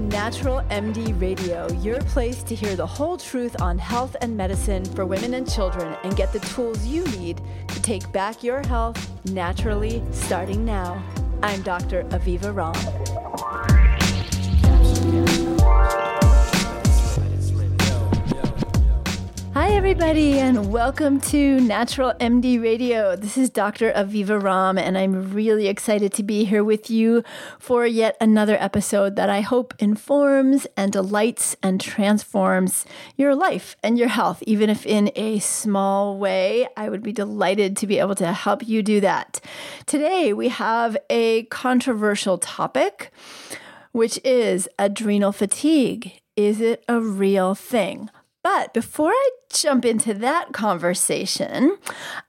Natural MD Radio, your place to hear the whole truth on health and medicine for women and children and get the tools you need to take back your health naturally starting now. I'm Dr. Aviva Romm. Hi, everybody, and welcome to Natural MD Radio. This is Dr. Aviva Romm, and I'm really excited to be here with you for yet another episode that I hope informs and delights and transforms your life and your health, even if in a small way. I would be delighted to be able to help you do that. Today, we have a controversial topic, which is adrenal fatigue. Is it a real thing? But before I jump into that conversation,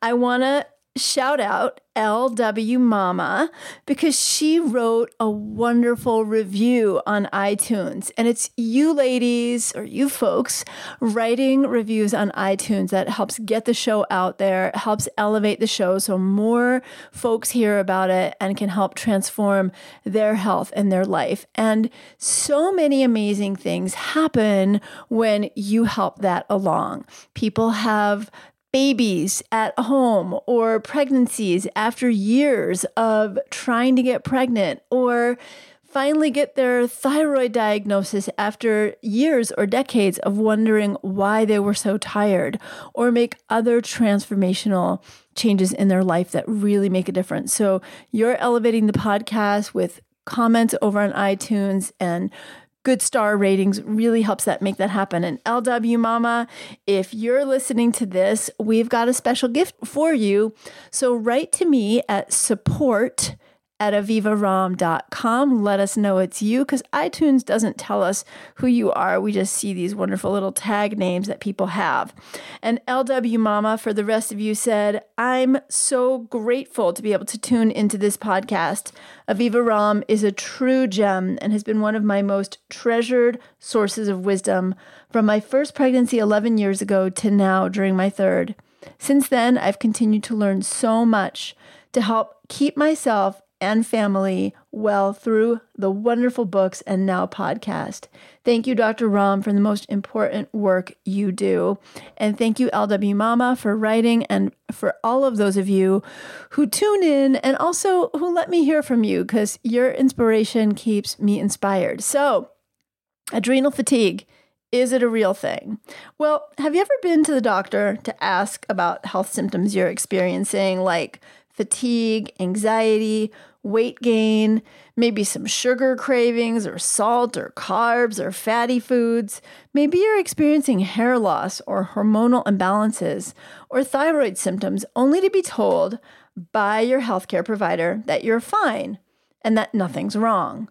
I want to shout out LW Mama because she wrote a wonderful review on iTunes. And it's you ladies or you folks writing reviews on iTunes that helps get the show out there, helps elevate the show so more folks hear about it and can help transform their health and their life. And so many amazing things happen when you help that along. People have babies at home or pregnancies after years of trying to get pregnant or finally get their thyroid diagnosis after years or decades of wondering why they were so tired or make other transformational changes in their life that really make a difference. So you're elevating the podcast with comments over on iTunes and good star ratings really helps that make that happen. And LW Mama, if you're listening to this, we've got a special gift for you. So write to me at support at avivaromm.com. Let us know it's you because iTunes doesn't tell us who you are. We just see these wonderful little tag names that people have. And LW Mama, for the rest of you, said, I'm so grateful to be able to tune into this podcast. Aviva Romm is a true gem and has been one of my most treasured sources of wisdom from my first pregnancy 11 years ago to now during my third. Since then, I've continued to learn so much to help keep myself and family well through the wonderful books and now podcast. Thank you, Dr. Romm, for the most important work you do. And thank you, LW Mama, for writing and for all of those of you who tune in and also who let me hear from you because your inspiration keeps me inspired. So, adrenal fatigue. Is it a real thing? Well, have you ever been to the doctor to ask about health symptoms you're experiencing, like fatigue, anxiety, weight gain, maybe some sugar cravings or salt or carbs or fatty foods. Maybe you're experiencing hair loss or hormonal imbalances or thyroid symptoms only to be told by your healthcare provider that you're fine and that nothing's wrong.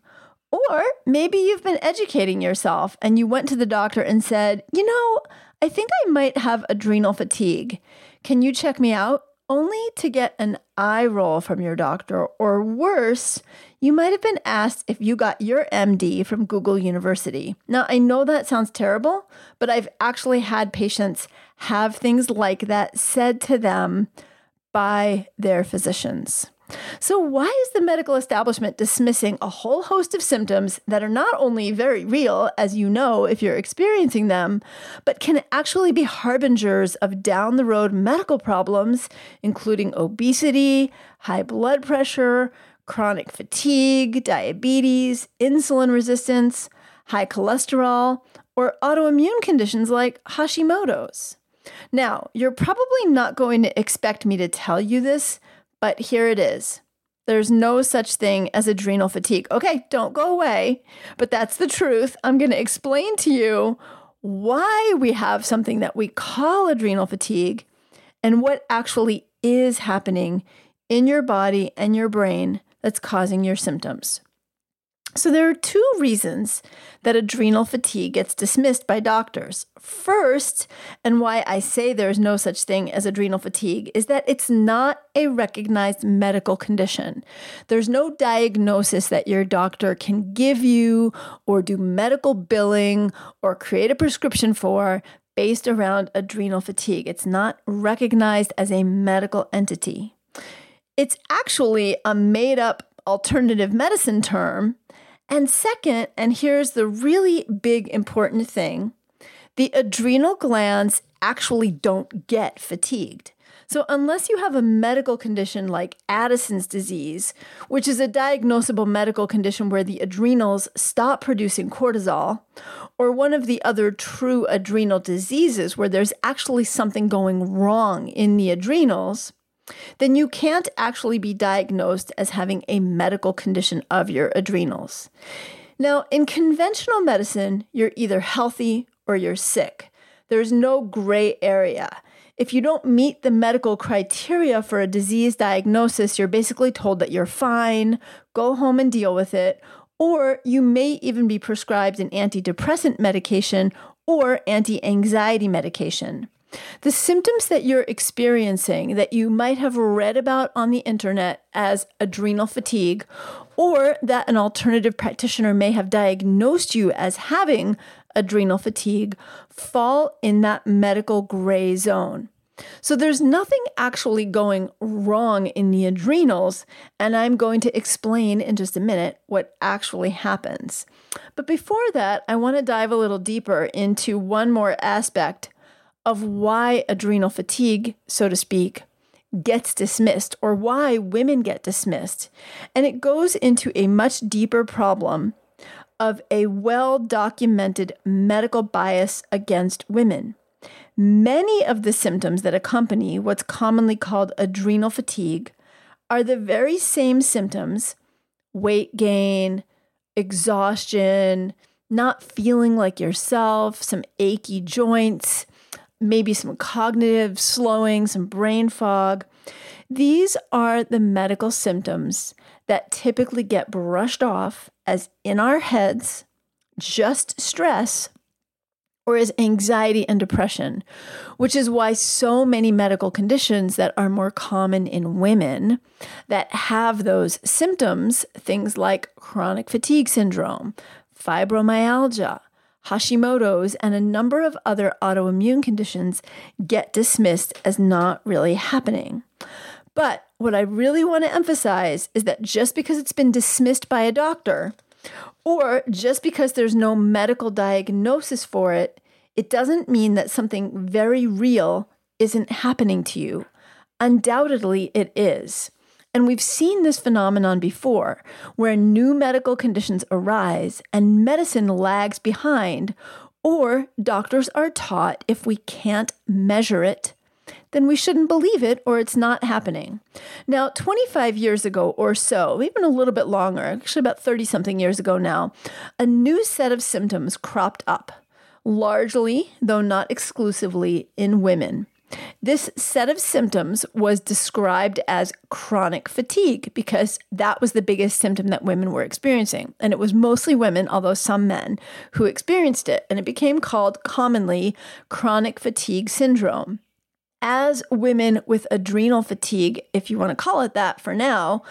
Or maybe you've been educating yourself and you went to the doctor and said, you know, I think I might have adrenal fatigue. Can you check me out? Only to get an eye roll from your doctor, or worse, you might have been asked if you got your MD from Google University. Now, I know that sounds terrible, but I've actually had patients have things like that said to them by their physicians. So, why is the medical establishment dismissing a whole host of symptoms that are not only very real, as you know if you're experiencing them, but can actually be harbingers of down the road medical problems, including obesity, high blood pressure, chronic fatigue, diabetes, insulin resistance, high cholesterol, or autoimmune conditions like Hashimoto's? Now, you're probably not going to expect me to tell you this but here it is. There's no such thing as adrenal fatigue. Okay, don't go away, but that's the truth. I'm going to explain to you why we have something that we call adrenal fatigue and what actually is happening in your body and your brain that's causing your symptoms. So, there are two reasons that adrenal fatigue gets dismissed by doctors. First, and why I say there's no such thing as adrenal fatigue, is that it's not a recognized medical condition. There's no diagnosis that your doctor can give you or do medical billing or create a prescription for based around adrenal fatigue. It's not recognized as a medical entity. It's actually a made up alternative medicine term And second, and here's the really big important thing the adrenal glands actually don't get fatigued. So, unless you have a medical condition like Addison's disease, which is a diagnosable medical condition where the adrenals stop producing cortisol, or one of the other true adrenal diseases where there's actually something going wrong in the adrenals, then you can't actually be diagnosed as having a medical condition of your adrenals. Now, in conventional medicine, you're either healthy or you're sick. There's no gray area. If you don't meet the medical criteria for a disease diagnosis, you're basically told that you're fine, go home and deal with it, or you may even be prescribed an antidepressant medication or anti anxiety medication. The symptoms that you're experiencing that you might have read about on the internet as adrenal fatigue, or that an alternative practitioner may have diagnosed you as having adrenal fatigue, fall in that medical gray zone. So there's nothing actually going wrong in the adrenals, and I'm going to explain in just a minute what actually happens. But before that, I want to dive a little deeper into one more aspect of why adrenal fatigue, so to speak, gets dismissed or why women get dismissed. And it goes into a much deeper problem of a well documented medical bias against women. Many of the symptoms that accompany what's commonly called adrenal fatigue are the very same symptoms weight gain, exhaustion, not feeling like yourself, some achy joints, maybe some cognitive slowing, some brain fog. These are the medical symptoms that typically get brushed off as in our heads, just stress or as anxiety and depression, which is why so many medical conditions that are more common in women that have those symptoms, things like chronic fatigue syndrome, fibromyalgia, Hashimoto's, and a number of other autoimmune conditions get dismissed as not really happening. But what I really want to emphasize is that just because it's been dismissed by a doctor, or just because there's no medical diagnosis for it, it doesn't mean that something very real isn't happening to you. Undoubtedly, it is. And we've seen this phenomenon before, where new medical conditions arise and medicine lags behind, or doctors are taught if we can't measure it, then we shouldn't believe it or it's not happening. Now, 25 years ago or so, even a little bit longer, actually about 30 something years ago now, a new set of symptoms cropped up, largely, though not exclusively, in women. This set of symptoms was described as chronic fatigue because that was the biggest symptom that women were experiencing. And it was mostly women, although some men, who experienced it. And it became called commonly chronic fatigue syndrome. As women with adrenal fatigue, if you want to call it that for now,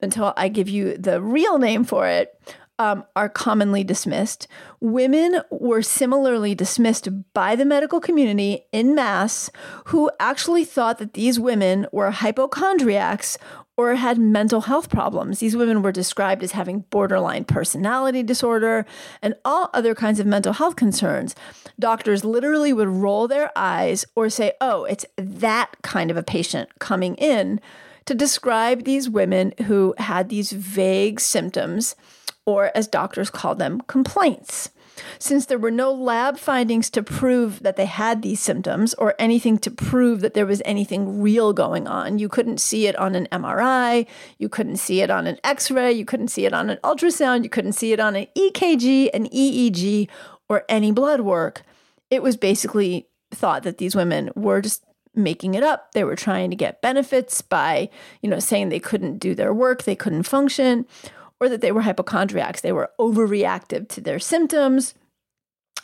until I give you the real name for it, um, are commonly dismissed. Women were similarly dismissed by the medical community in mass who actually thought that these women were hypochondriacs or had mental health problems. These women were described as having borderline personality disorder and all other kinds of mental health concerns. Doctors literally would roll their eyes or say, oh, it's that kind of a patient coming in to describe these women who had these vague symptoms or as doctors call them, complaints. Since there were no lab findings to prove that they had these symptoms or anything to prove that there was anything real going on, you couldn't see it on an MRI, you couldn't see it on an x ray, you couldn't see it on an ultrasound, you couldn't see it on an EKG, an EEG, or any blood work. It was basically thought that these women were just making it up. They were trying to get benefits by, you know, saying they couldn't do their work, they couldn't function, or that they were hypochondriacs. They were overreactive to their symptoms,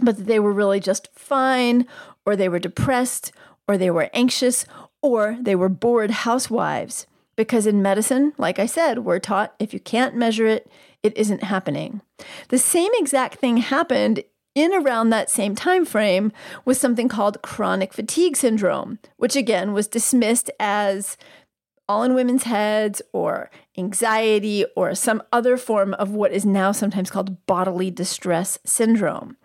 but that they were really just fine, or they were depressed, or they were anxious, or they were bored housewives. Because in medicine, like I said, we're taught if you can't measure it, it isn't happening. The same exact thing happened in around that same time frame with something called chronic fatigue syndrome, which again was dismissed as all in women's heads or anxiety or some other form of what is now sometimes called bodily distress syndrome.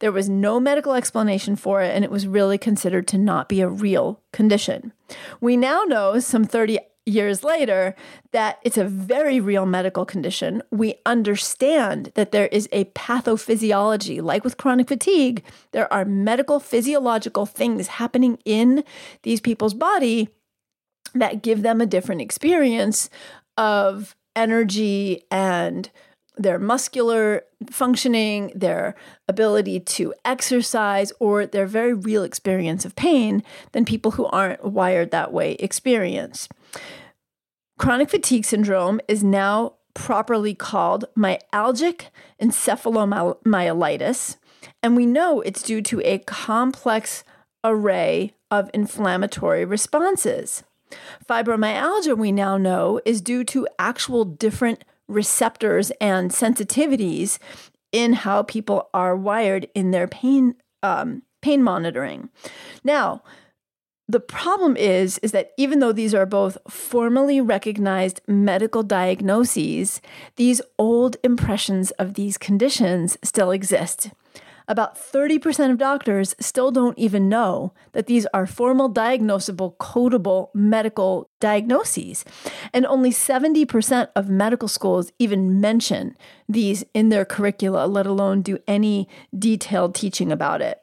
There was no medical explanation for it, and it was really considered to not be a real condition. We now know, some 30 years later, that it's a very real medical condition. We understand that there is a pathophysiology, like with chronic fatigue, there are medical physiological things happening in these people's body that give them a different experience of energy and their muscular functioning, their ability to exercise, or their very real experience of pain than people who aren't wired that way experience. Chronic fatigue syndrome is now properly called myalgic encephalomyelitis, and we know it's due to a complex array of inflammatory responses. Fibromyalgia, we now know, is due to actual different receptors and sensitivities in how people are wired in their pain um, pain monitoring. Now, the problem is is that even though these are both formally recognized medical diagnoses, these old impressions of these conditions still exist about 30% of doctors still don't even know that these are formal diagnosable, codable medical diagnoses. And only 70% of medical schools even mention these in their curricula, let alone do any detailed teaching about it.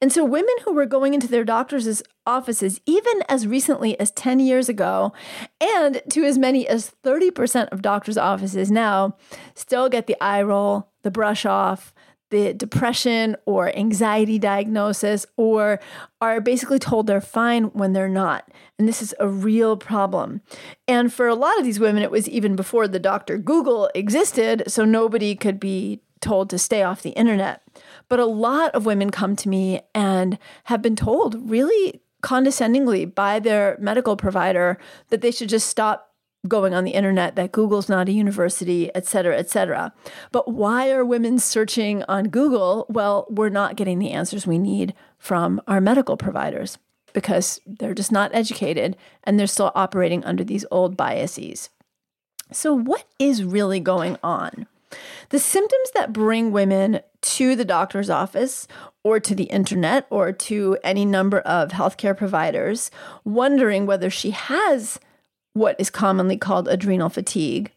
And so, women who were going into their doctor's offices even as recently as 10 years ago, and to as many as 30% of doctors' offices now, still get the eye roll, the brush off, the depression or anxiety diagnosis or are basically told they're fine when they're not. And this is a real problem. And for a lot of these women, it was even before the doctor Google existed, so nobody could be told to stay off the internet. But a lot of women come to me and have been told really condescendingly by their medical provider that they should just stop going on the internet that Google's not a university, et cetera, et cetera. But why are women searching on Google? Well, we're not getting the answers we need from our medical providers because they're just not educated and they're still operating under these old biases. So, what is really going on? The symptoms that bring women to the doctor's office or to the internet or to any number of healthcare providers, wondering whether she has what is commonly called adrenal fatigue,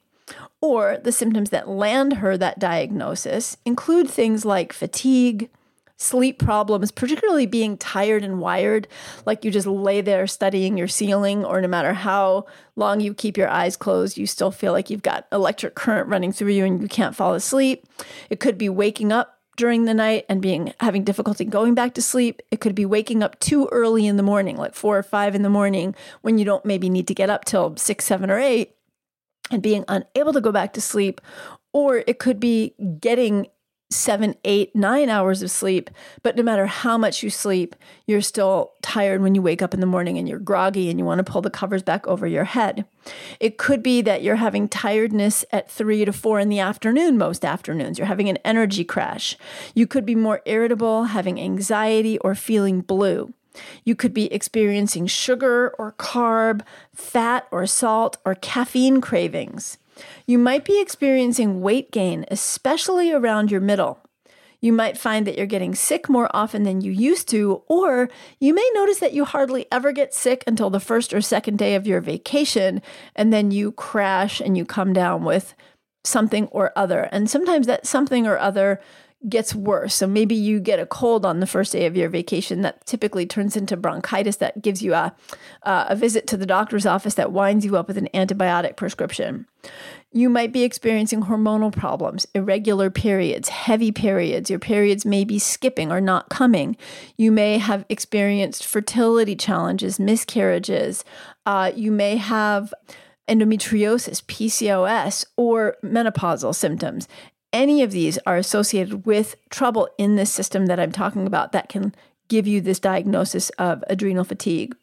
or the symptoms that land her that diagnosis include things like fatigue, sleep problems, particularly being tired and wired, like you just lay there studying your ceiling, or no matter how long you keep your eyes closed, you still feel like you've got electric current running through you and you can't fall asleep. It could be waking up during the night and being having difficulty going back to sleep. It could be waking up too early in the morning, like four or five in the morning, when you don't maybe need to get up till six, seven, or eight, and being unable to go back to sleep. Or it could be getting seven, eight, nine hours of sleep, but no matter how much you sleep, you're still tired when you wake up in the morning and you're groggy and you want to pull the covers back over your head. It could be that you're having tiredness at three to four in the afternoon, most afternoons. You're having an energy crash. You could be more irritable, having anxiety, or feeling blue. You could be experiencing sugar or carb, fat or salt, or caffeine cravings. You might be experiencing weight gain, especially around your middle. You might find that you're getting sick more often than you used to, or you may notice that you hardly ever get sick until the first or second day of your vacation, and then you crash and you come down with something or other. And sometimes that something or other gets worse. So maybe you get a cold on the first day of your vacation that typically turns into bronchitis that gives you a, uh, a visit to the doctor's office that winds you up with an antibiotic prescription. You might be experiencing hormonal problems, irregular periods, heavy periods. Your periods may be skipping or not coming. You may have experienced fertility challenges, miscarriages. Uh, you may have endometriosis, PCOS, or menopausal symptoms any of these are associated with trouble in this system that I'm talking about that can give you this diagnosis of adrenal fatigue.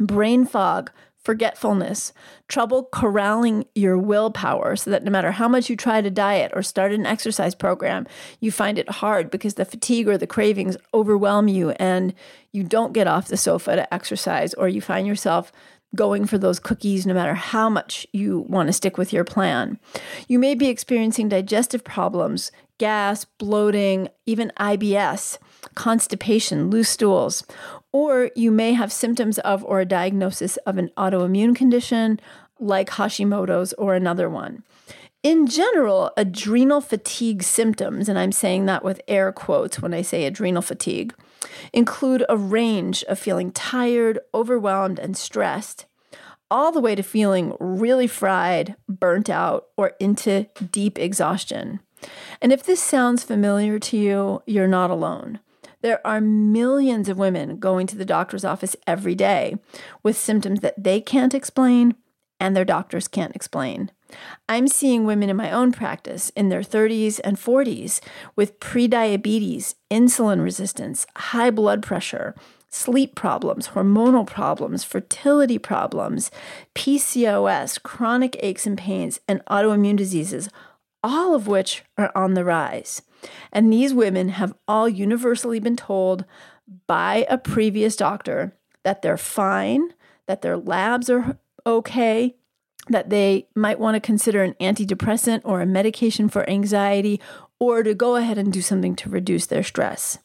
Brain fog, forgetfulness, trouble corralling your willpower so that no matter how much you try to diet or start an exercise program, you find it hard because the fatigue or the cravings overwhelm you and you don't get off the sofa to exercise or you find yourself going for those cookies no matter how much you want to stick with your plan. You may be experiencing digestive problems, gas, bloating, even IBS, constipation, loose stools, or you may have symptoms of or a diagnosis of an autoimmune condition like Hashimoto's or another one. In general, adrenal fatigue symptoms, and I'm saying that with air quotes when I say adrenal fatigue, include a range of feeling tired, overwhelmed, and stressed, all the way to feeling really fried, burnt out, or into deep exhaustion. And if this sounds familiar to you, you're not alone. There are millions of women going to the doctor's office every day with symptoms that they can't explain and their doctors can't explain. I'm seeing women in my own practice in their 30s and 40s with prediabetes, insulin resistance, high blood pressure, sleep problems, hormonal problems, fertility problems, PCOS, chronic aches and pains, and autoimmune diseases, all of which are on the rise. And these women have all universally been told by a previous doctor that they're fine, that their labs are okay, that they might want to consider an antidepressant or a medication for anxiety, or to go ahead and do something to reduce their stress.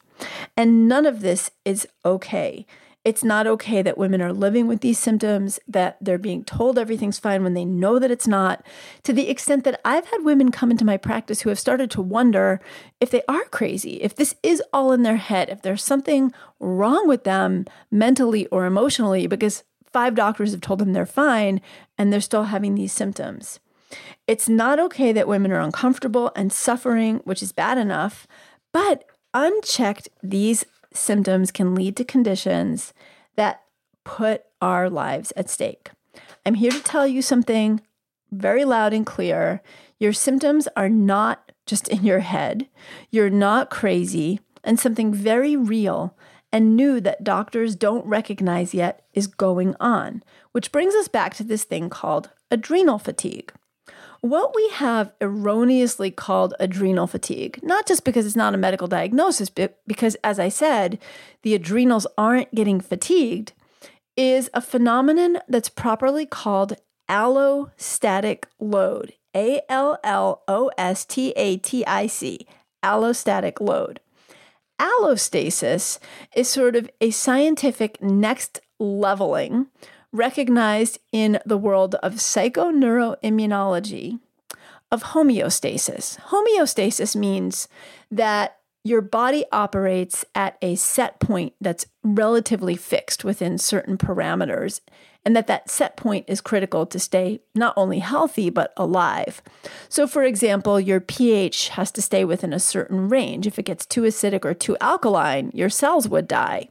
And none of this is okay. It's not okay that women are living with these symptoms, that they're being told everything's fine when they know that it's not, to the extent that I've had women come into my practice who have started to wonder if they are crazy, if this is all in their head, if there's something wrong with them mentally or emotionally, because five doctors have told them they're fine and they're still having these symptoms. It's not okay that women are uncomfortable and suffering, which is bad enough, but unchecked, these symptoms can lead to conditions that put our lives at stake. I'm here to tell you something very loud and clear. Your symptoms are not just in your head, you're not crazy, and something very real and new that doctors don't recognize yet is going on, which brings us back to this thing called adrenal fatigue. What we have erroneously called adrenal fatigue, not just because it's not a medical diagnosis, but because, as I said, the adrenals aren't getting fatigued, is a phenomenon that's properly called allostatic load. A L L O S T A T I C, allostatic load allostasis is sort of a scientific next leveling recognized in the world of psychoneuroimmunology of homeostasis. Homeostasis means that your body operates at a set point that's relatively fixed within certain parameters and that that set point is critical to stay not only healthy but alive. So for example, your pH has to stay within a certain range. If it gets too acidic or too alkaline, your cells would die.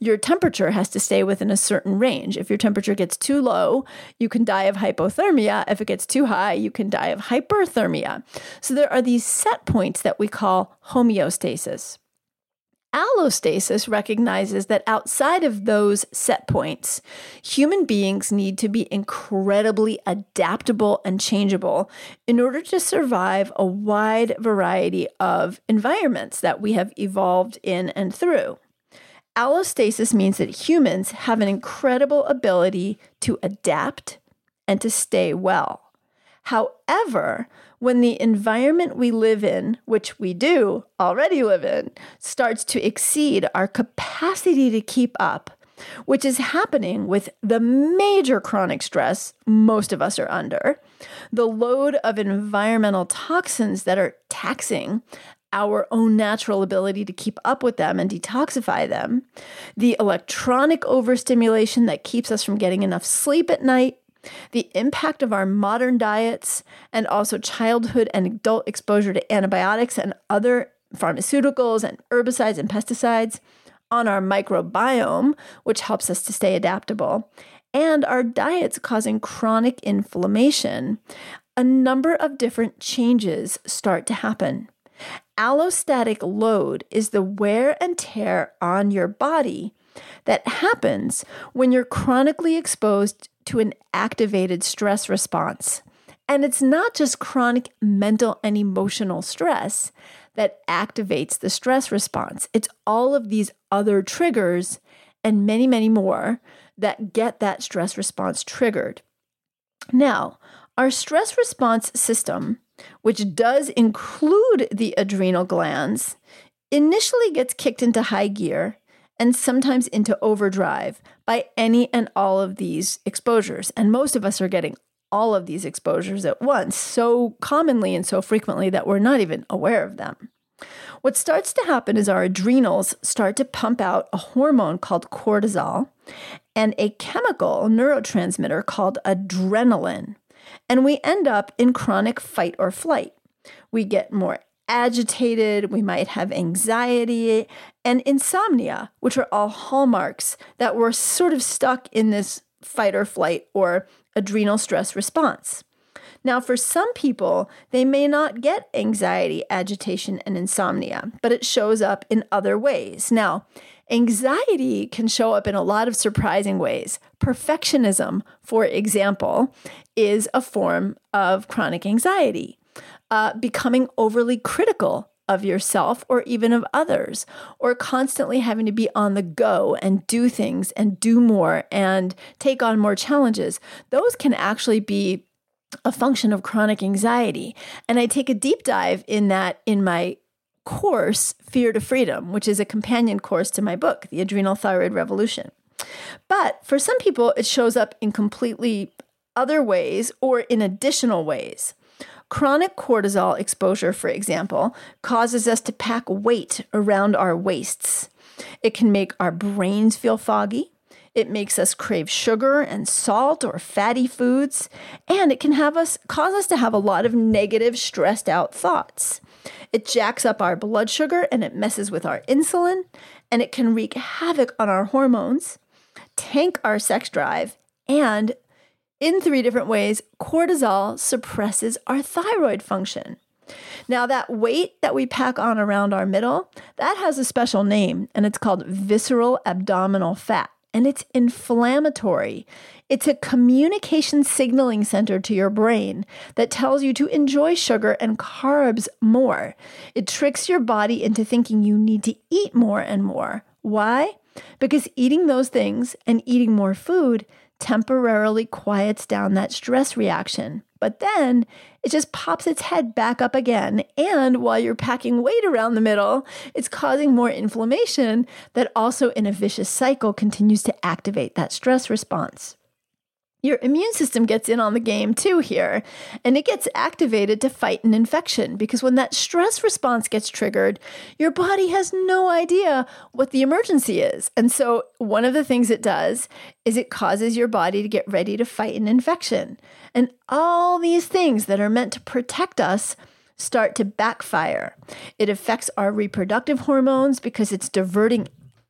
Your temperature has to stay within a certain range. If your temperature gets too low, you can die of hypothermia. If it gets too high, you can die of hyperthermia. So there are these set points that we call homeostasis. Allostasis recognizes that outside of those set points, human beings need to be incredibly adaptable and changeable in order to survive a wide variety of environments that we have evolved in and through. Allostasis means that humans have an incredible ability to adapt and to stay well. However, when the environment we live in, which we do already live in, starts to exceed our capacity to keep up, which is happening with the major chronic stress most of us are under, the load of environmental toxins that are taxing our own natural ability to keep up with them and detoxify them, the electronic overstimulation that keeps us from getting enough sleep at night, the impact of our modern diets and also childhood and adult exposure to antibiotics and other pharmaceuticals and herbicides and pesticides on our microbiome, which helps us to stay adaptable, and our diets causing chronic inflammation, a number of different changes start to happen. Allostatic load is the wear and tear on your body that happens when you're chronically exposed to an activated stress response. And it's not just chronic mental and emotional stress that activates the stress response, it's all of these other triggers and many, many more that get that stress response triggered. Now, our stress response system, which does include the adrenal glands, initially gets kicked into high gear and sometimes into overdrive by any and all of these exposures. And most of us are getting all of these exposures at once so commonly and so frequently that we're not even aware of them. What starts to happen is our adrenals start to pump out a hormone called cortisol and a chemical neurotransmitter called adrenaline. And we end up in chronic fight or flight. We get more agitated, we might have anxiety and insomnia, which are all hallmarks that we're sort of stuck in this fight or flight or adrenal stress response. Now, for some people, they may not get anxiety, agitation, and insomnia, but it shows up in other ways. Now, anxiety can show up in a lot of surprising ways. Perfectionism, for example, is a form of chronic anxiety. Uh, becoming overly critical of yourself or even of others, or constantly having to be on the go and do things and do more and take on more challenges. Those can actually be a function of chronic anxiety. And I take a deep dive in that in my course, Fear to Freedom, which is a companion course to my book, The Adrenal Thyroid Revolution. But for some people, it shows up in completely other ways or in additional ways. Chronic cortisol exposure, for example, causes us to pack weight around our waists. It can make our brains feel foggy. It makes us crave sugar and salt or fatty foods, and it can have us cause us to have a lot of negative, stressed out thoughts. It jacks up our blood sugar and it messes with our insulin, and it can wreak havoc on our hormones, tank our sex drive, and in three different ways, cortisol suppresses our thyroid function. Now, that weight that we pack on around our middle, that has a special name, and it's called visceral abdominal fat and it's inflammatory. It's a communication signaling center to your brain that tells you to enjoy sugar and carbs more. It tricks your body into thinking you need to eat more and more. Why? Because eating those things and eating more food temporarily quiets down that stress reaction. But then it just pops its head back up again. And while you're packing weight around the middle, it's causing more inflammation that also, in a vicious cycle, continues to activate that stress response your immune system gets in on the game too here, and it gets activated to fight an infection because when that stress response gets triggered, your body has no idea what the emergency is. And so, one of the things it does is it causes your body to get ready to fight an infection. And all these things that are meant to protect us start to backfire. It affects our reproductive hormones because it's diverting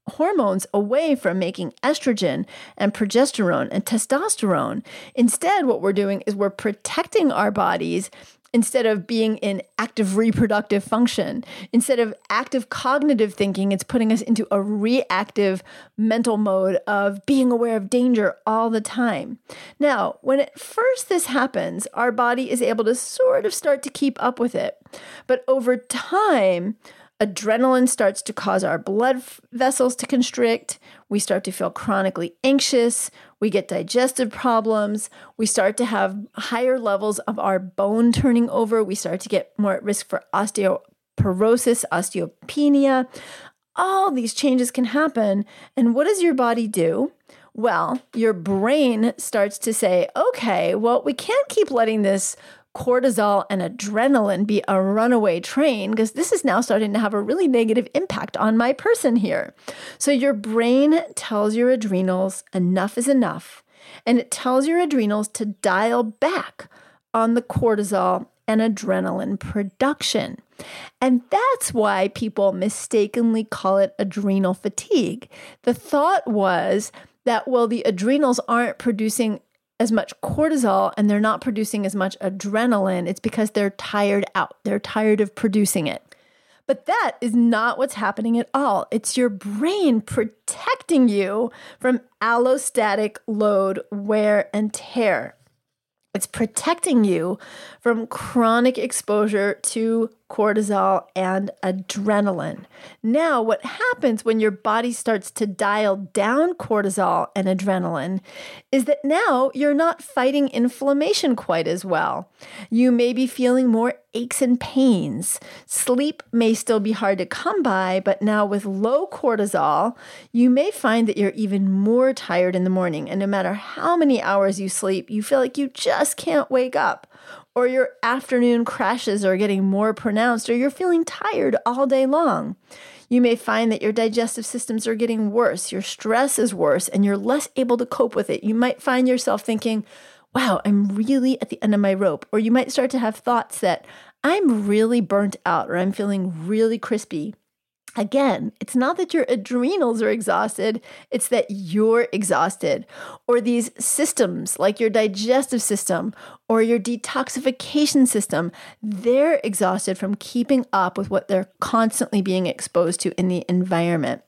hormones away from making estrogen and progesterone and testosterone. Instead, what we're doing is we're protecting our bodies instead of being in active reproductive function. Instead of active cognitive thinking, it's putting us into a reactive mental mode of being aware of danger all the time. Now, when at first this happens, our body is able to sort of start to keep up with it. But over time, Adrenaline starts to cause our blood vessels to constrict. We start to feel chronically anxious. We get digestive problems. We start to have higher levels of our bone turning over. We start to get more at risk for osteoporosis, osteopenia. All these changes can happen. And what does your body do? Well, your brain starts to say, okay, well, we can't keep letting this cortisol and adrenaline be a runaway train because this is now starting to have a really negative impact on my person here. So your brain tells your adrenals enough is enough, and it tells your adrenals to dial back on the cortisol and adrenaline production. And that's why people mistakenly call it adrenal fatigue. The thought was that, well, the adrenals aren't producing as much cortisol and they're not producing as much adrenaline, it's because they're tired out. They're tired of producing it. But that is not what's happening at all. It's your brain protecting you from allostatic load, wear, and tear. It's protecting you from chronic exposure to cortisol, and adrenaline. Now, what happens when your body starts to dial down cortisol and adrenaline is that now you're not fighting inflammation quite as well. You may be feeling more aches and pains. Sleep may still be hard to come by, but now with low cortisol, you may find that you're even more tired in the morning. And no matter how many hours you sleep, you feel like you just can't wake up or your afternoon crashes are getting more pronounced, or you're feeling tired all day long. You may find that your digestive systems are getting worse, your stress is worse, and you're less able to cope with it. You might find yourself thinking, wow, I'm really at the end of my rope. Or you might start to have thoughts that I'm really burnt out, or I'm feeling really crispy. Again, it's not that your adrenals are exhausted, it's that you're exhausted. Or these systems, like your digestive system or your detoxification system, they're exhausted from keeping up with what they're constantly being exposed to in the environment.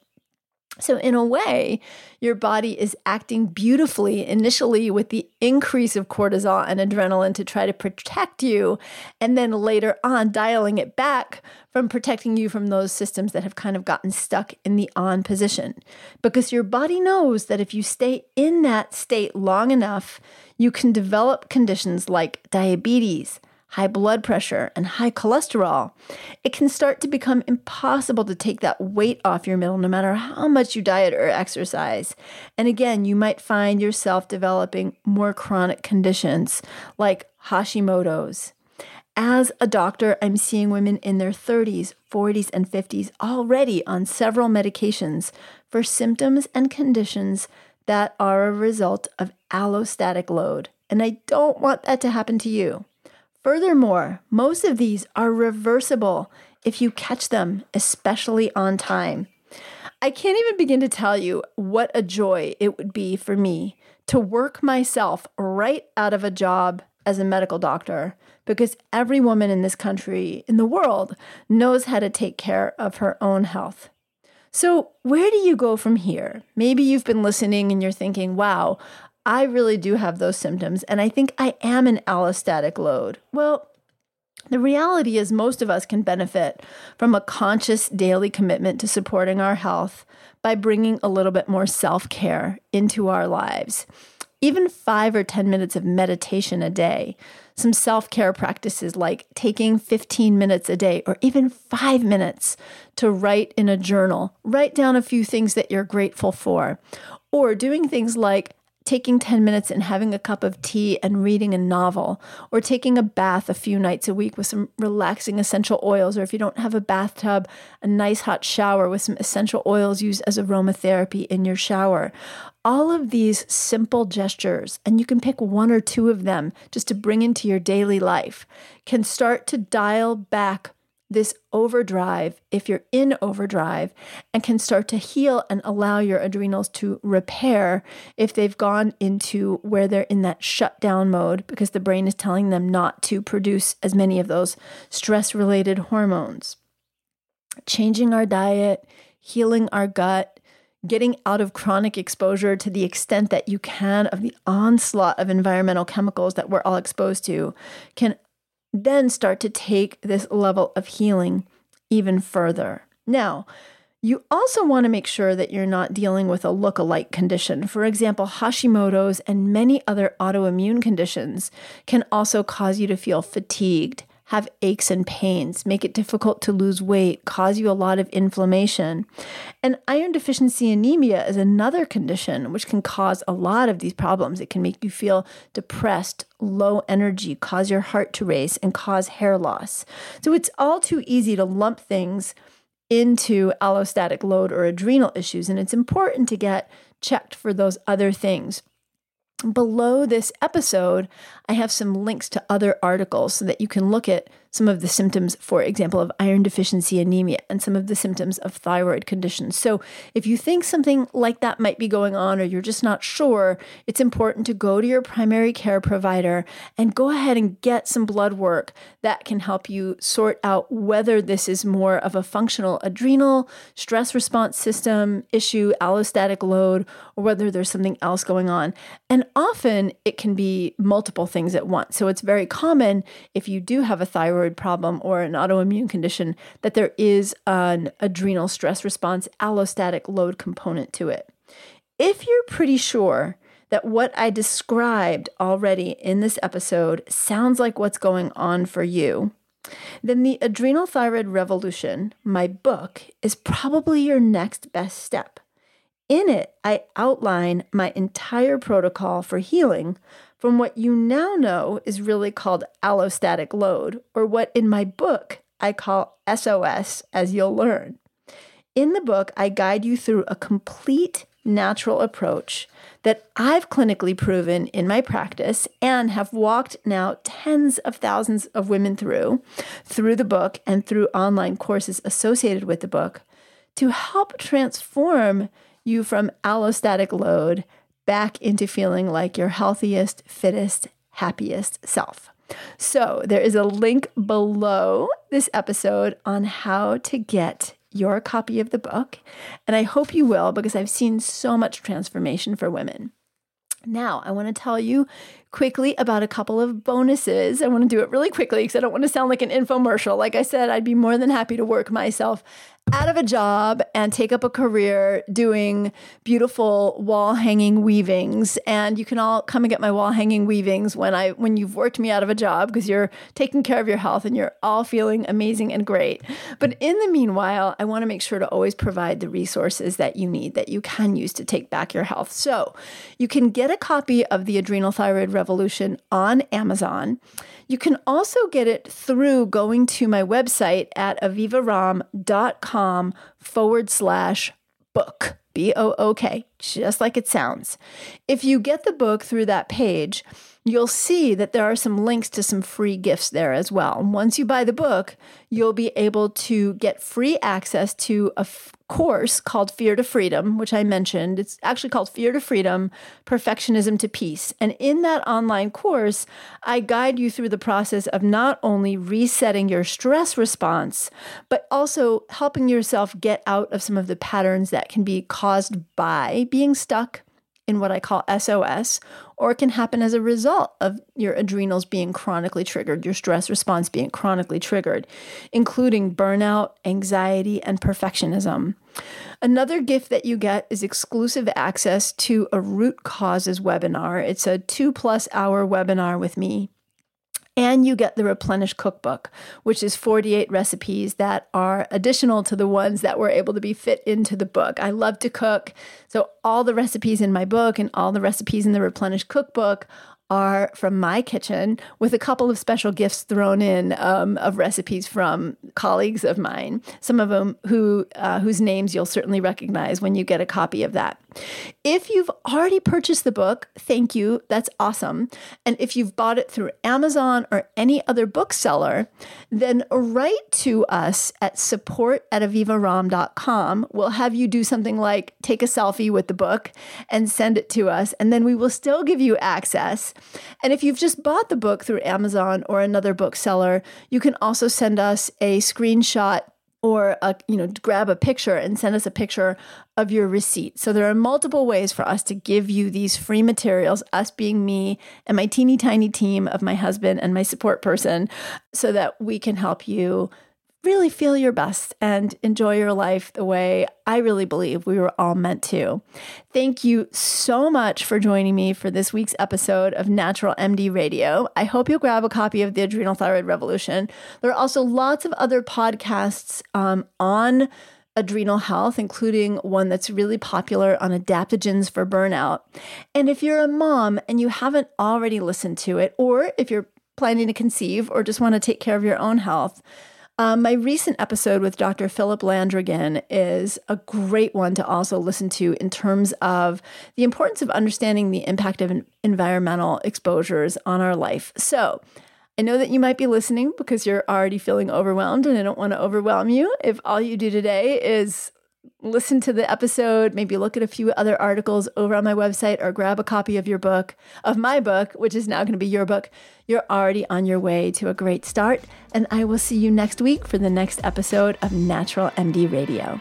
So, in a way, your body is acting beautifully initially with the increase of cortisol and adrenaline to try to protect you, and then later on dialing it back from protecting you from those systems that have kind of gotten stuck in the on position. Because your body knows that if you stay in that state long enough, you can develop conditions like diabetes high blood pressure, and high cholesterol, it can start to become impossible to take that weight off your middle no matter how much you diet or exercise. And again, you might find yourself developing more chronic conditions like Hashimoto's. As a doctor, I'm seeing women in their 30s, 40s, and 50s already on several medications for symptoms and conditions that are a result of allostatic load. And I don't want that to happen to you. Furthermore, most of these are reversible if you catch them, especially on time. I can't even begin to tell you what a joy it would be for me to work myself right out of a job as a medical doctor because every woman in this country, in the world, knows how to take care of her own health. So, where do you go from here? Maybe you've been listening and you're thinking, wow, I really do have those symptoms, and I think I am an allostatic load. Well, the reality is, most of us can benefit from a conscious daily commitment to supporting our health by bringing a little bit more self care into our lives. Even five or 10 minutes of meditation a day, some self care practices like taking 15 minutes a day or even five minutes to write in a journal, write down a few things that you're grateful for, or doing things like taking 10 minutes and having a cup of tea and reading a novel, or taking a bath a few nights a week with some relaxing essential oils, or if you don't have a bathtub, a nice hot shower with some essential oils used as aromatherapy in your shower. All of these simple gestures, and you can pick one or two of them just to bring into your daily life, can start to dial back this overdrive if you're in overdrive and can start to heal and allow your adrenals to repair if they've gone into where they're in that shutdown mode because the brain is telling them not to produce as many of those stress related hormones. Changing our diet, healing our gut, getting out of chronic exposure to the extent that you can of the onslaught of environmental chemicals that we're all exposed to can then start to take this level of healing even further. Now, you also want to make sure that you're not dealing with a look-alike condition. For example, Hashimoto's and many other autoimmune conditions can also cause you to feel fatigued, have aches and pains, make it difficult to lose weight, cause you a lot of inflammation. And iron deficiency anemia is another condition which can cause a lot of these problems. It can make you feel depressed, low energy, cause your heart to race, and cause hair loss. So it's all too easy to lump things into allostatic load or adrenal issues. And it's important to get checked for those other things. Below this episode, I have some links to other articles so that you can look at some of the symptoms, for example, of iron deficiency anemia and some of the symptoms of thyroid conditions. So, if you think something like that might be going on or you're just not sure, it's important to go to your primary care provider and go ahead and get some blood work that can help you sort out whether this is more of a functional adrenal stress response system issue, allostatic load, or whether there's something else going on. And often it can be multiple things at once. So it's very common if you do have a thyroid problem or an autoimmune condition that there is an adrenal stress response allostatic load component to it. If you're pretty sure that what I described already in this episode sounds like what's going on for you, then the Adrenal Thyroid Revolution, my book, is probably your next best step. In it, I outline my entire protocol for healing from what you now know is really called allostatic load, or what in my book I call SOS, as you'll learn. In the book, I guide you through a complete natural approach that I've clinically proven in my practice and have walked now tens of thousands of women through, through the book and through online courses associated with the book, to help transform you from allostatic load back into feeling like your healthiest, fittest, happiest self. So, there is a link below this episode on how to get your copy of the book. And I hope you will because I've seen so much transformation for women. Now, I want to tell you quickly about a couple of bonuses. I want to do it really quickly because I don't want to sound like an infomercial. Like I said, I'd be more than happy to work myself out of a job and take up a career doing beautiful wall hanging weavings and you can all come and get my wall hanging weavings when I when you've worked me out of a job because you're taking care of your health and you're all feeling amazing and great. But in the meanwhile, I want to make sure to always provide the resources that you need that you can use to take back your health. So, you can get a copy of the Adrenal Thyroid Revolution on Amazon. You can also get it through going to my website at avivaromm.com forward slash book. B O O K, just like it sounds. If you get the book through that page, you'll see that there are some links to some free gifts there as well. Once you buy the book, you'll be able to get free access to a f- course called Fear to Freedom, which I mentioned. It's actually called Fear to Freedom Perfectionism to Peace. And in that online course, I guide you through the process of not only resetting your stress response, but also helping yourself get out of some of the patterns that can be caused by being stuck in what I call SOS, or it can happen as a result of your adrenals being chronically triggered, your stress response being chronically triggered, including burnout, anxiety, and perfectionism. Another gift that you get is exclusive access to a root causes webinar. It's a two plus hour webinar with me and you get the Replenish Cookbook, which is 48 recipes that are additional to the ones that were able to be fit into the book. I love to cook. So, all the recipes in my book and all the recipes in the Replenish Cookbook are from my kitchen with a couple of special gifts thrown in um, of recipes from colleagues of mine some of them who uh, whose names you'll certainly recognize when you get a copy of that if you've already purchased the book thank you that's awesome. And if you've bought it through amazon or any other bookseller then write to us at support at avivaromm.com we'll have you do something like take a selfie with the book and send it to us and then we will still give you access. And if you've just bought the book through Amazon or another bookseller, you can also send us a screenshot or a, you know grab a picture and send us a picture of your receipt. So there are multiple ways for us to give you these free materials, us being me and my teeny tiny team of my husband and my support person so that we can help you really feel your best and enjoy your life the way I really believe we were all meant to. Thank you so much for joining me for this week's episode of Natural MD Radio. I hope you'll grab a copy of The Adrenal Thyroid Revolution. There are also lots of other podcasts um, on adrenal health, including one that's really popular on adaptogens for burnout. And if you're a mom and you haven't already listened to it, or if you're planning to conceive or just want to take care of your own health, um, my recent episode with Dr. Philip Landrigan is a great one to also listen to in terms of the importance of understanding the impact of environmental exposures on our life. So, I know that you might be listening because you're already feeling overwhelmed, and I don't want to overwhelm you. If all you do today is listen to the episode, maybe look at a few other articles over on my website or grab a copy of your book, of my book, which is now going to be your book, you're already on your way to a great start. And I will see you next week for the next episode of Natural MD Radio